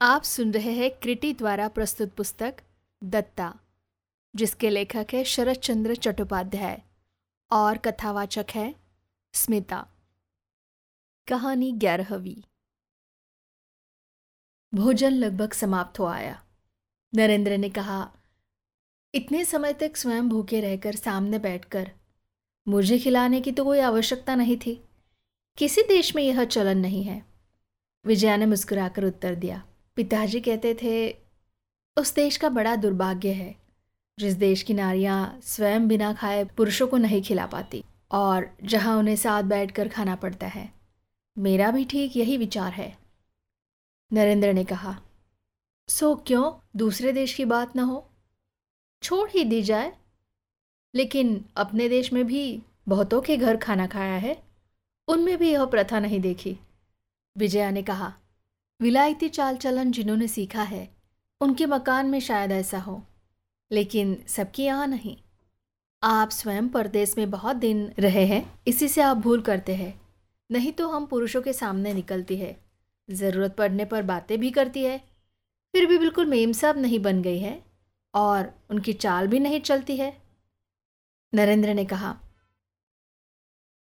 आप सुन रहे हैं क्रिटी द्वारा प्रस्तुत पुस्तक दत्ता, जिसके लेखक है शरद चंद्र चट्टोपाध्याय और कथावाचक है स्मिता। कहानी ग्यारहवीं। भोजन लगभग समाप्त हो आया। नरेंद्र ने कहा, इतने समय तक स्वयं भूखे रहकर सामने बैठकर मुझे खिलाने की तो कोई आवश्यकता नहीं थी। किसी देश में यह चलन नहीं है। विजया ने मुस्कुराकर उत्तर दिया पिताजी कहते थे, उस देश का बड़ा दुर्भाग्य है, जिस देश की नारियाँ स्वयं बिना खाए पुरुषों को नहीं खिला पाती और जहाँ उन्हें साथ बैठकर खाना पड़ता है। मेरा भी ठीक यही विचार है। नरेंद्र ने कहा, सो क्यों दूसरे देश की बात ना हो? छोड़ ही दी जाए। लेकिन अपने देश में भी बहुतों के घर खाना खाया है। उनमें भी यह प्रथा नहीं देखी। विजया ने कहा विलायती चाल चलन जिन्होंने सीखा है, उनके मकान में शायद ऐसा हो। लेकिन सबके यहाँ नहीं। आप स्वयं परदेश में बहुत दिन रहे हैं, इसी से आप भूल करते हैं। नहीं तो हम पुरुषों के सामने निकलती है। ज़रूरत पड़ने पर बातें भी करती है। फिर भी बिल्कुल मेम साहब नहीं बन गई है, और उनकी चाल भी नहीं चलती है। नरेंद्र ने कहा,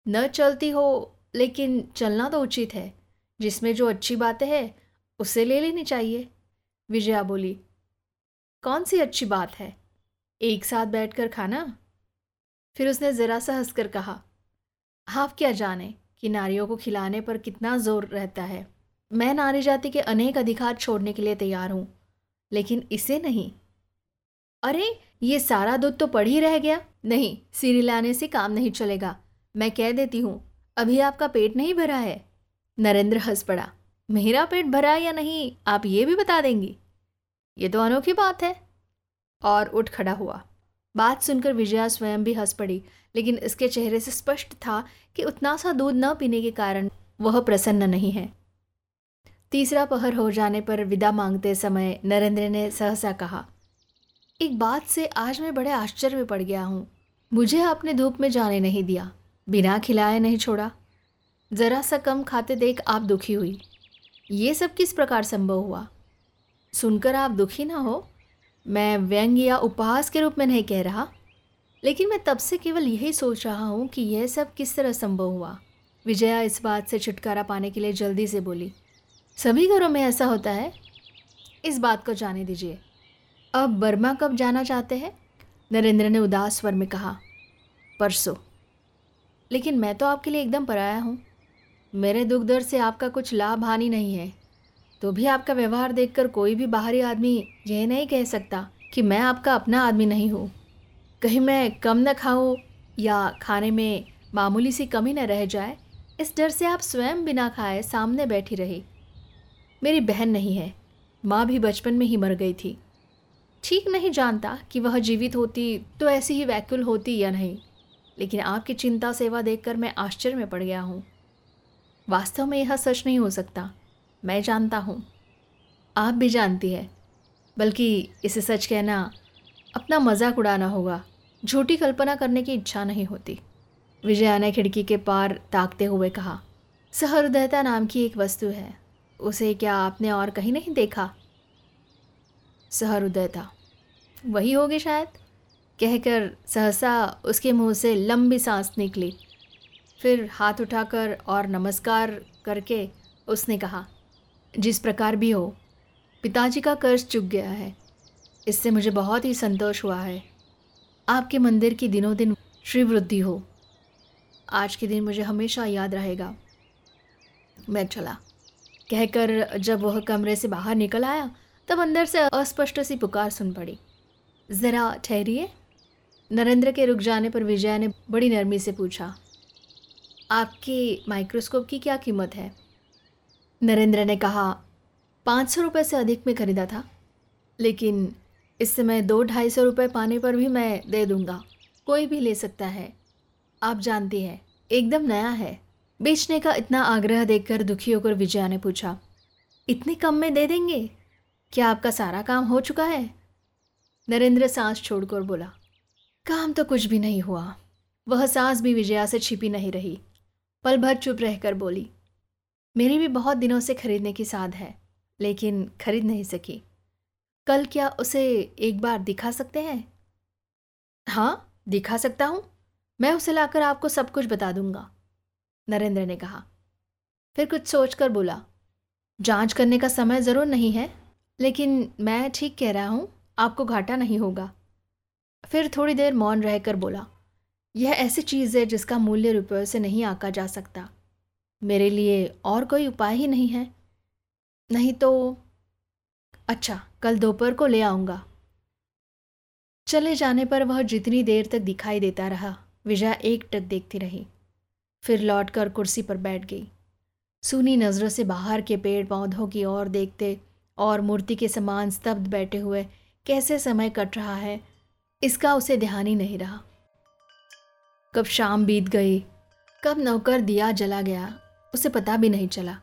न चलती हो, लेकिन चलना तो उचित है। जिसमें जो अच्छी बातें हैं, उसे ले लेनी चाहिए। विजया बोली, कौन सी अच्छी बात है? एक साथ बैठकर खाना? फिर उसने ज़रा सा हंसकर कहा, आप क्या जाने कि नारियों को खिलाने पर कितना ज़ोर रहता है। मैं नारी जाति के अनेक अधिकार छोड़ने के लिए तैयार हूँ, लेकिन इसे नहीं। अरे, ये सारा दूध तो पड़ ही रह गया। नहीं, सीरी लाने से काम नहीं चलेगा। मैं कह देती हूँ, अभी आपका पेट नहीं भरा है। नरेंद्र हंस पड़ा। मेरा पेट भरा या नहीं, आप ये भी बता देंगी। ये तो अनोखी बात है। और उठ खड़ा हुआ। बात सुनकर विजया स्वयं भी हंस पड़ी, लेकिन इसके चेहरे से स्पष्ट था कि उतना सा दूध न पीने के कारण वह प्रसन्न नहीं है। तीसरा पहर हो जाने पर विदा मांगते समय नरेंद्र ने सहसा कहा, एक बात से आज मैं बड़े आश्चर्य में पड़ गया हूँ। मुझे आपने धूप में जाने नहीं दिया, बिना खिलाए नहीं छोड़ा। ज़रा सा कम खाते देख आप दुखी हुई। ये सब किस प्रकार संभव हुआ? सुनकर आप दुखी ना हो? मैं व्यंग या उपहास के रूप में नहीं कह रहा। लेकिन मैं तब से केवल यही सोच रहा हूँ कि यह सब किस तरह संभव हुआ। विजया इस बात से छुटकारा पाने के लिए जल्दी से बोली, सभी घरों में ऐसा होता है? इस बात को जाने दीजिए। अब बर्मा कब जाना चाहते हैं? नरेंद्र ने उदास स्वर में कहा, परसों। लेकिन मैं तो आपके लिए एकदम पराया हूँ। मेरे दुख दर्द से आपका कुछ लाभ, हानि नहीं है। तो भी आपका व्यवहार देखकर कोई भी बाहरी आदमी यह नहीं कह सकता कि मैं आपका अपना आदमी नहीं हूँ। कहीं मैं कम न खाऊँ या खाने में मामूली सी कमी न रह जाए, इस डर से आप स्वयं बिना खाए सामने बैठी रही। मेरी बहन नहीं है, माँ भी बचपन में ही मर गई थी। ठीक नहीं जानता कि वह जीवित होती तो ऐसी ही वैकुल होती या नहीं, लेकिन आपकी चिंता सेवा देखकर मैं आश्चर्य में पड़ गया हूँ। वास्तव में यह सच नहीं हो सकता। मैं जानता हूँ। आप भी जानती है। बल्कि इसे सच कहना, अपना मज़ाक उड़ाना होगा। झूठी कल्पना करने की इच्छा नहीं होती। विजया ने खिड़की के पार ताकते हुए कहा, सहृदयता नाम की एक वस्तु है। उसे क्या आपने और कहीं नहीं देखा? सहृदयता? वही होगी शायद? कहकर सहसा उसके मुँह से लंबी सांस निकली। फिर हाथ उठाकर और नमस्कार करके उसने कहा, जिस प्रकार भी हो, पिताजी का कर्ज चुक गया है। इससे मुझे बहुत ही संतोष हुआ है। आपके मंदिर की दिनों दिन श्री वृद्धि हो। आज के दिन मुझे हमेशा याद रहेगा। मैं चला। कहकर जब वह कमरे से बाहर निकल आया, तब अंदर से अस्पष्ट सी पुकार सुन पड़ी। ज़रा ठहरिए। नरेंद्र के रुक जाने पर विजया ने बड़ी नरमी से पूछा आपके माइक्रोस्कोप की क्या कीमत है? नरेंद्र ने कहा, पाँच सौ रुपये से अधिक में ख़रीदा था, लेकिन इस समय दो ढाई सौ रुपये पाने पर भी मैं दे दूँगा। कोई भी ले सकता है। आप जानती हैं, एकदम नया है। बेचने का इतना आग्रह देखकर दुखी होकर विजया ने पूछा, इतने कम में दे देंगे? क्या आपका सारा काम हो चुका है? नरेंद्र सांस छोड़कर बोला, काम तो कुछ भी नहीं हुआ। वह सांस भी विजया से छिपी नहीं रही। पल भर चुप रहकर बोली, मेरी भी बहुत दिनों से खरीदने की साध है, लेकिन खरीद नहीं सकी। कल क्या उसे एक बार दिखा सकते हैं? हाँ दिखा सकता हूँ। मैं उसे लाकर आपको सब कुछ बता दूँगा, नरेंद्र ने कहा। फिर कुछ सोचकर बोला, जाँच करने का समय ज़रूर नहीं है, लेकिन मैं ठीक कह रहा हूँ, आपको घाटा नहीं होगा। फिर थोड़ी देर मौन रहकर बोला यह ऐसी चीज़ है जिसका मूल्य रुपये से नहीं आका जा सकता। मेरे लिए और कोई उपाय ही नहीं है। नहीं तो अच्छा कल दोपहर को ले आऊँगा। चले जाने पर वह जितनी देर तक दिखाई देता रहा, विजया एक टक देखती रही, फिर लौटकर कुर्सी पर बैठ गई। सूनी नज़रों से बाहर के पेड़ पौधों की ओर देखते और मूर्ति के समान स्तब्ध बैठे हुए, कैसे समय कट रहा है, इसका उसे ध्यान ही नहीं रहा। कब शाम बीत गई, कब नौकर दिया जला गया, उसे पता भी नहीं चला।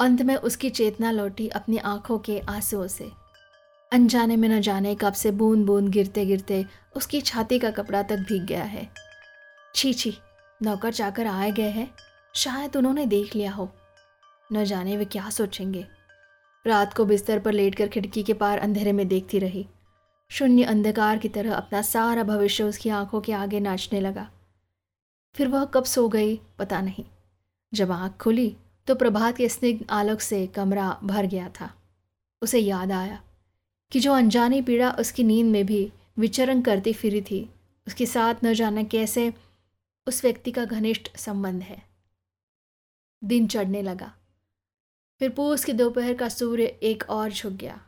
अंत में उसकी चेतना लौटी अपनी आँखों के आंसुओं से। अनजाने में न जाने कब से बूंद बूंद गिरते गिरते उसकी छाती का कपड़ा तक भीग गया है। छी छी, नौकर चाकर आए गए हैं, शायद उन्होंने देख लिया हो। न जाने वे क्या सोचेंगे। रात को बिस्तर पर लेटकर खिड़की के पार अंधेरे में देखती रही। शून्य अंधकार की तरह अपना सारा भविष्य उसकी आँखों के आगे नाचने लगा। फिर वह कब सो गई, पता नहीं। जब आँख खुली तो प्रभात के स्निग्ध आलोक से कमरा भर गया था। उसे याद आया कि जो अनजानी पीड़ा उसकी नींद में भी विचरण करती फिरी थी, उसके साथ न जाना कैसे उस व्यक्ति का घनिष्ठ संबंध है। दिन चढ़ने लगा। फिर पूस के दोपहर का सूर्य एक और झुक गया।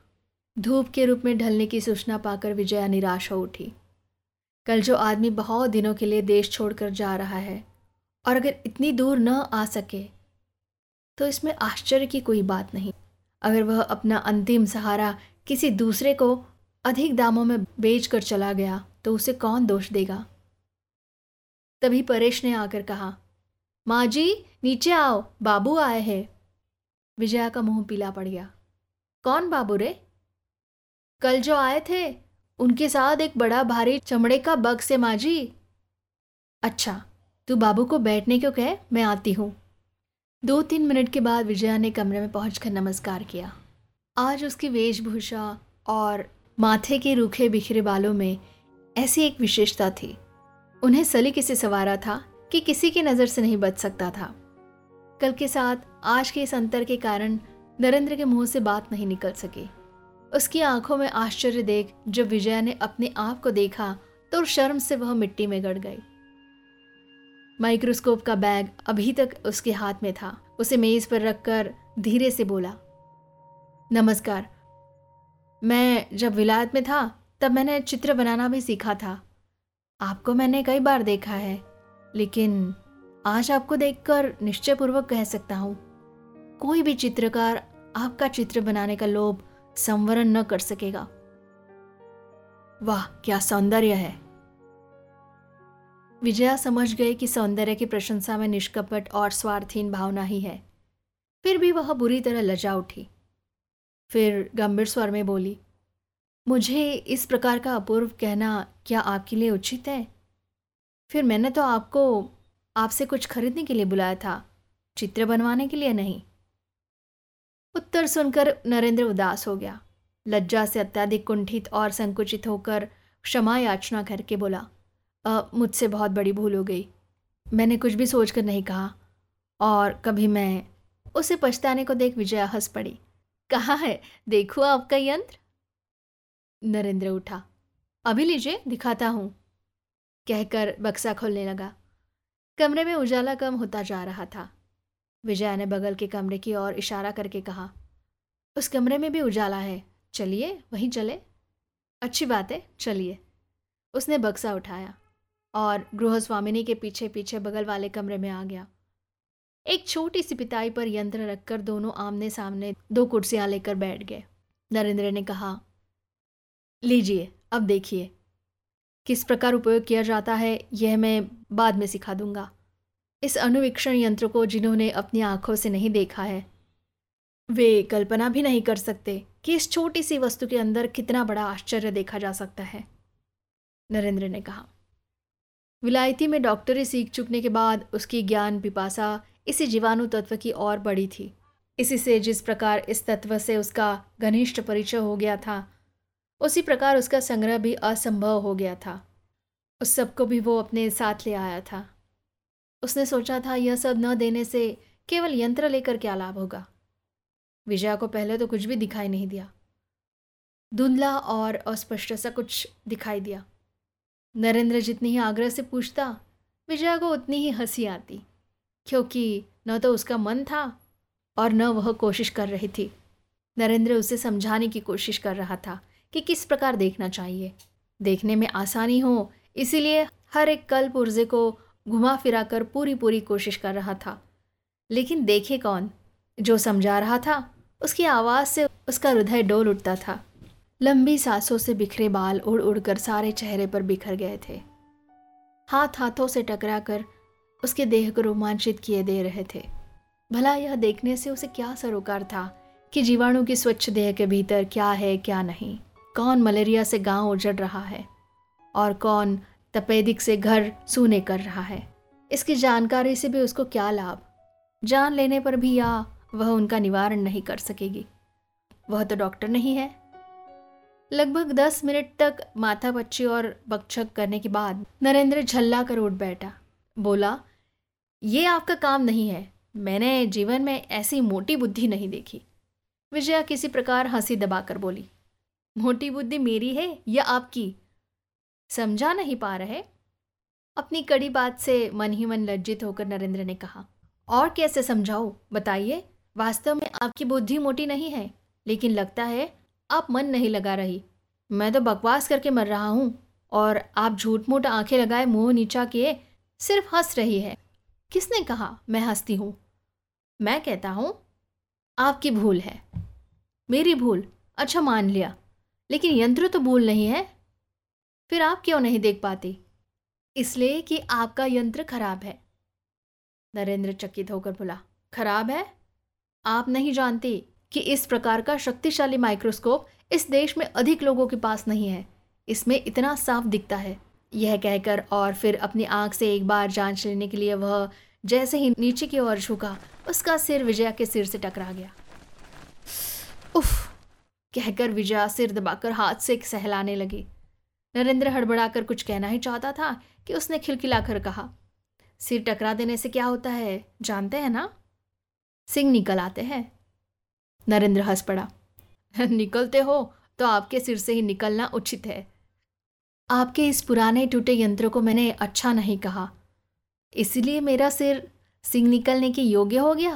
धूप के रूप में ढलने की सूचना पाकर विजया निराश हो उठी। कल जो आदमी बहुत दिनों के लिए देश छोड़कर जा रहा है, और अगर इतनी दूर न आ सके तो इसमें आश्चर्य की कोई बात नहीं। अगर वह अपना अंतिम सहारा किसी दूसरे को अधिक दामों में बेच कर चला गया तो उसे कौन दोष देगा? तभी परेश ने आकर कहा, माँ जी, नीचे आओ, बाबू आए हैं। विजया का मुँह पीला पड़ गया। कौन बाबू रे? कल जो आए थे, उनके साथ एक बड़ा भारी चमड़े का बग से माजी। अच्छा तू बाबू को बैठने क्यों कहे? मैं आती हूँ। दो तीन मिनट के बाद विजया ने कमरे में पहुंचकर नमस्कार किया। आज उसकी वेशभूषा और माथे के रूखे बिखरे बालों में ऐसी एक विशेषता थी। उन्हें सलीके से सवारा था कि किसी की नज़र से नहीं बच सकता था। कल के साथ आज के इस अंतर के कारण नरेंद्र के मुँह से बात नहीं निकल सकी। उसकी आँखों में आश्चर्य देख जब विजया ने अपने आप को देखा तो शर्म से वह मिट्टी में गड़ गई। माइक्रोस्कोप का बैग अभी तक उसके हाथ में था। उसे मेज पर रखकर धीरे से बोला, नमस्कार, मैं जब विलायत में था तब मैंने चित्र बनाना भी सीखा था। आपको मैंने कई बार देखा है, लेकिन आज आपको देखकर निश्चयपूर्वक कह सकता हूँ, कोई भी चित्रकार आपका चित्र बनाने का लोभ संवरण न कर सकेगा। वाह, क्या सौंदर्य है। विजया समझ गई कि सौंदर्य की प्रशंसा में निष्कपट और स्वार्थहीन भावना ही है। फिर भी वह बुरी तरह लजा उठी। फिर गंभीर स्वर में बोली, मुझे इस प्रकार का अपूर्व कहना क्या आपके लिए उचित है? फिर मैंने तो आपको, आपसे कुछ खरीदने के लिए बुलाया था, चित्र बनवाने के लिए नहीं। उत्तर सुनकर नरेंद्र उदास हो गया। लज्जा से अत्याधिक कुंठित और संकुचित होकर क्षमा याचना करके बोला मुझसे बहुत बड़ी भूल हो गई। मैंने कुछ भी सोचकर नहीं कहा और कभी मैं उसे पछताने को देख विजया हंस पड़ी। कहाँ है? देखो आपका यंत्र? नरेंद्र उठा। अभी लीजिए, दिखाता हूँ। कहकर बक्सा खोलने लगा। कमरे में उजाला कम होता जा रहा था। विजया ने बगल के कमरे की ओर इशारा करके कहा, उस कमरे में भी उजाला है। चलिए, वहीं चले। अच्छी बात है, चलिए। उसने बक्सा उठाया और गृहस्वामिनी के पीछे पीछे बगल वाले कमरे में आ गया। एक छोटी सी पिताई पर यंत्र रखकर दोनों आमने सामने दो कुर्सियाँ लेकर बैठ गए। नरेंद्र ने कहा, लीजिए, अब देखिए। किस प्रकार उपयोग किया जाता है, यह मैं बाद में सिखा दूँगा। इस अनुवीक्षण यंत्र को जिन्होंने अपनी आँखों से नहीं देखा है। वे कल्पना भी नहीं कर सकते कि इस छोटी सी वस्तु के अंदर कितना बड़ा आश्चर्य देखा जा सकता है। नरेंद्र ने कहा, विलायती में डॉक्टरी सीख चुकने के बाद उसकी ज्ञान पिपासा इसी जीवाणु तत्व की और बड़ी थी। इसी से जिस प्रकार इस तत्व से उसका घनिष्ठ परिचय हो गया था, उसी प्रकार उसका संग्रह भी असंभव हो गया था। उस सबको भी वो अपने साथ ले आया था। उसने सोचा था यह सब न देने से केवल यंत्र लेकर क्या लाभ होगा। विजया को पहले तो कुछ भी दिखाई नहीं दिया। धुंधला और अस्पष्ट सा कुछ दिखाई दिया। नरेंद्र जितनी ही आग्रह से पूछता, विजया को उतनी ही हँसी आती, क्योंकि न तो उसका मन था और न वह कोशिश कर रही थी। नरेंद्र उसे समझाने की कोशिश कर रहा था कि किस प्रकार देखना चाहिए। देखने में आसानी हो, इसीलिए हर एक कल पुर्जे को घुमा फिरा कर पूरी पूरी कोशिश कर रहा था। लेकिन देखे कौन? जो समझा रहा था, उसकी आवाज़ से उसका हृदय डोल उठता था। लंबी सांसों से बिखरे बाल उड़ उड़कर सारे चेहरे पर बिखर गए थे। हाथ हाथों से टकरा कर उसके देह को रोमांचित किए दे रहे थे। भला यह देखने से उसे क्या सरोकार था कि जीवाणु की स्वच्छ देह के भीतर क्या है, क्या नहीं? कौन मलेरिया से गाँव उजड़ रहा है? और कौन तपेदिक से घर सूने कर रहा है। इसकी जानकारी से भी उसको क्या लाभ? जान लेने पर भी या वह उनका निवारण नहीं कर सकेगी? वह तो डॉक्टर नहीं है। लगभग दस मिनट तक माथा बच्ची और बकछक करने के बाद नरेंद्र झल्ला कर उठ बैठा। बोला, ये आपका काम नहीं है। मैंने जीवन में ऐसी मोटी बुद्धि नहीं देखी। विजया किसी प्रकार हँसी दबाकर बोली, मोटी बुद्धि मेरी है या आपकी? समझा नहीं पा रहे। अपनी कड़ी बात से मन ही मन लज्जित होकर नरेंद्र ने कहा, और कैसे समझाओ बताइए, वास्तव में आपकी बुद्धि मोटी नहीं है, लेकिन लगता है आप मन नहीं लगा रही। मैं तो बकवास करके मर रहा हूँ, और आप झूठ मूठ आँखें लगाए मुँह नीचा किए सिर्फ़ हंस रही है। किसने कहा मैं हंसती हूँ? मैं कहता हूँ, आपकी भूल है। मेरी भूल अच्छा मान लिया, लेकिन यंत्र तो भूल नहीं है। फिर आप क्यों नहीं देख पाती? इसलिए कि आपका यंत्र खराब है। नरेंद्र चकित होकर बोला, खराब है? आप नहीं जानते कि इस प्रकार का शक्तिशाली माइक्रोस्कोप इस देश में अधिक लोगों के पास नहीं है। इसमें इतना साफ़ दिखता है। यह कहकर और फिर अपनी आँख से एक बार जाँच लेने के लिए वह जैसे ही नीचे की ओर झुका, उसका सिर विजया के सिर से टकरा गया। उफ! कहकर विजया सिर दबाकर हाथ से सहलाने लगी। नरेंद्र हड़बड़ाकर कुछ कहना ही चाहता था कि उसने खिलखिलाकर कहा, सिर टकरा देने से क्या होता है, जानते हैं ना? सिंह निकल आते हैं। नरेंद्र हंस पड़ा, निकलते हो तो आपके सिर से ही निकलना उचित है। आपके इस पुराने टूटे यंत्र को मैंने अच्छा नहीं कहा, इसलिए मेरा सिर सिंह निकलने के योग्य हो गया?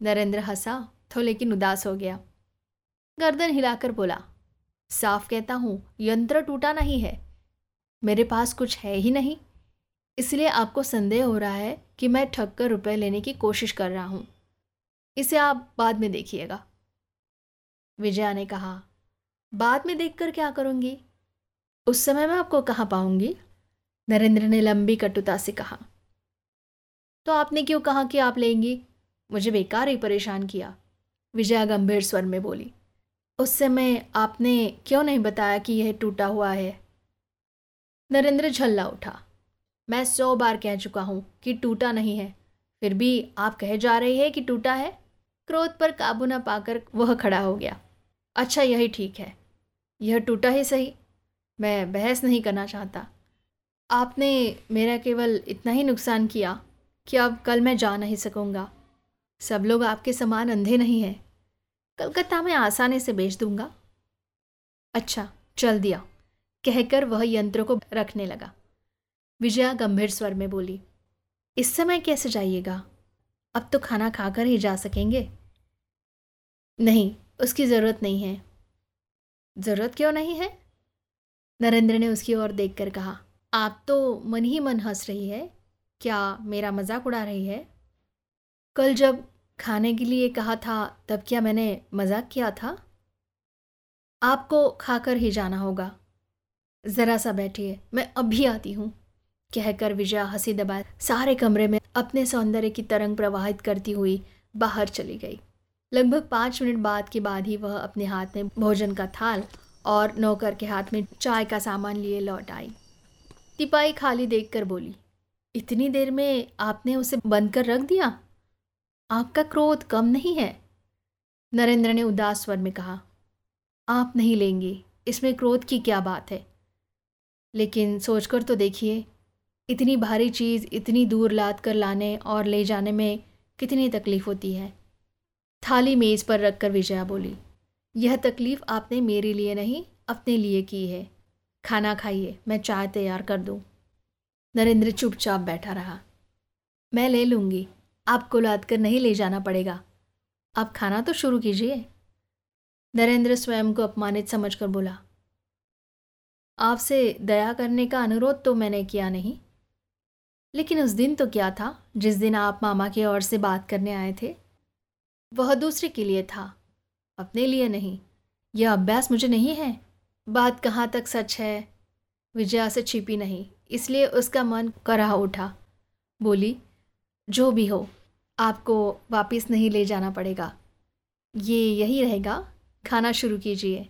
नरेंद्र हंसा तो लेकिन उदास हो गया। गर्दन हिलाकर बोला साफ़ कहता हूँ, यंत्र टूटा नहीं है। मेरे पास कुछ है ही नहीं। इसलिए आपको संदेह हो रहा है कि मैं ठग कर रुपये लेने की कोशिश कर रहा हूँ। इसे आप बाद में देखिएगा। विजया ने कहा, बाद में देखकर क्या करूँगी? उस समय मैं आपको कहाँ पाऊँगी? नरेंद्र ने लंबी कटुता से कहा। तो आपने क्यों कहा कि आप लेंगी? मुझे बेकार ही परेशान किया। विजया गंभीर स्वर में बोली उस समय आपने क्यों नहीं बताया कि यह टूटा हुआ है? नरेंद्र झल्ला उठा। मैं सौ बार कह चुका हूँ कि टूटा नहीं है। फिर भी आप कहे जा रही है कि टूटा है? क्रोध पर काबू न पाकर वह खड़ा हो गया। अच्छा यही ठीक है। यह टूटा ही सही। मैं बहस नहीं करना चाहता। आपने मेरा केवल इतना ही नुकसान किया कि अब कल मैं जा नहीं सकूँगा। सब लोग आपके समान अंधे नहीं हैं। कलकत्ता में आसानी से बेच दूँगा। अच्छा चल दिया, कहकर वह यंत्र को रखने लगा। विजया गंभीर स्वर में बोली, इस समय कैसे जाइएगा? अब तो खाना खाकर ही जा सकेंगे? नहीं, उसकी ज़रूरत नहीं है। ज़रूरत क्यों नहीं है? नरेंद्र ने उसकी ओर देखकर कहा, आप तो मन ही मन हंस रही है। क्या मेरा मज़ाक उड़ा रही है? कल जब खाने के लिए कहा था, तब क्या मैंने मज़ाक किया था? आपको खाकर ही जाना होगा। ज़रा सा बैठिए, मैं अभी आती हूँ, कहकर विजया हँसी दबाए सारे कमरे में अपने सौंदर्य की तरंग प्रवाहित करती हुई बाहर चली गई। लगभग पाँच मिनट बाद के बाद ही वह अपने हाथ में भोजन का थाल और नौकर के हाथ में चाय का सामान लिए लौट आई। तिपाई खाली देखकर बोली, इतनी देर में आपने उसे बंद कर रख दिया? आपका क्रोध कम नहीं है? नरेंद्र ने उदास स्वर में कहा, आप नहीं लेंगे, इसमें क्रोध की क्या बात है? लेकिन सोचकर तो देखिए, इतनी भारी चीज़, इतनी दूर लाद कर लाने और ले जाने में कितनी तकलीफ़ होती है? थाली मेज़ पर रखकर विजया बोली, यह तकलीफ़ आपने मेरे लिए नहीं, अपने लिए की है। खाना खाइए, मैं चाय तैयार कर दूँ। नरेंद्र चुपचाप बैठा रहा, मैं ले लूँगी। आपको लाद कर नहीं ले जाना पड़ेगा। आप खाना तो शुरू कीजिए। नरेंद्र स्वयं को अपमानित समझकर बोला, आपसे दया करने का अनुरोध तो मैंने किया नहीं, लेकिन उस दिन तो क्या था? जिस दिन आप मामा की ओर से बात करने आए थे, वह दूसरे के लिए था, अपने लिए नहीं। यह अभ्यास मुझे नहीं है। बात कहाँ तक सच है? विजया से छिपी नहीं, इसलिए उसका मन कराह उठा। बोली जो भी हो, आपको वापस नहीं ले जाना पड़ेगा। ये यही रहेगा, खाना शुरू कीजिए।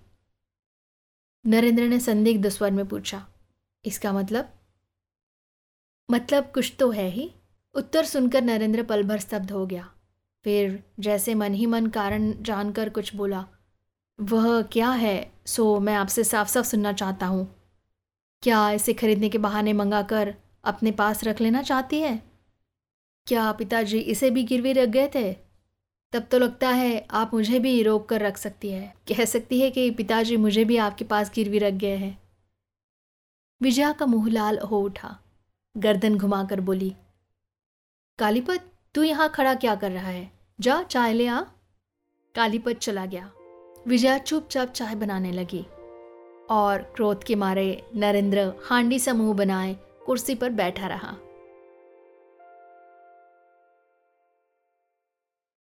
नरेंद्र ने संदिग्ध स्वर में पूछा, इसका मतलब? मतलब कुछ तो है ही। उत्तर सुनकर नरेंद्र पल भर स्तब्ध हो गया। फिर जैसे मन ही मन कारण जानकर कुछ बोला, वह क्या है? सो मैं आपसे साफ़ साफ़ सुनना चाहता हूँ। क्या इसे खरीदने के बहाने मंगा कर अपने पास रख लेना चाहती है? क्या पिताजी इसे भी गिरवी रख गए थे? तब तो लगता है आप मुझे भी रोक कर रख सकती है। कह सकती है कि पिताजी मुझे भी आपके पास गिरवी रख गए हैं। विजया का मुँह लाल हो उठा। गर्दन घुमाकर बोली, कालीपत, तू यहाँ खड़ा क्या कर रहा है? जा, चाय ले आ। कालीपत चला गया। विजया चुपचाप चाय बनाने लगी और क्रोध के मारे नरेंद्र हांडी समूह बनाए कुर्सी पर बैठा रहा।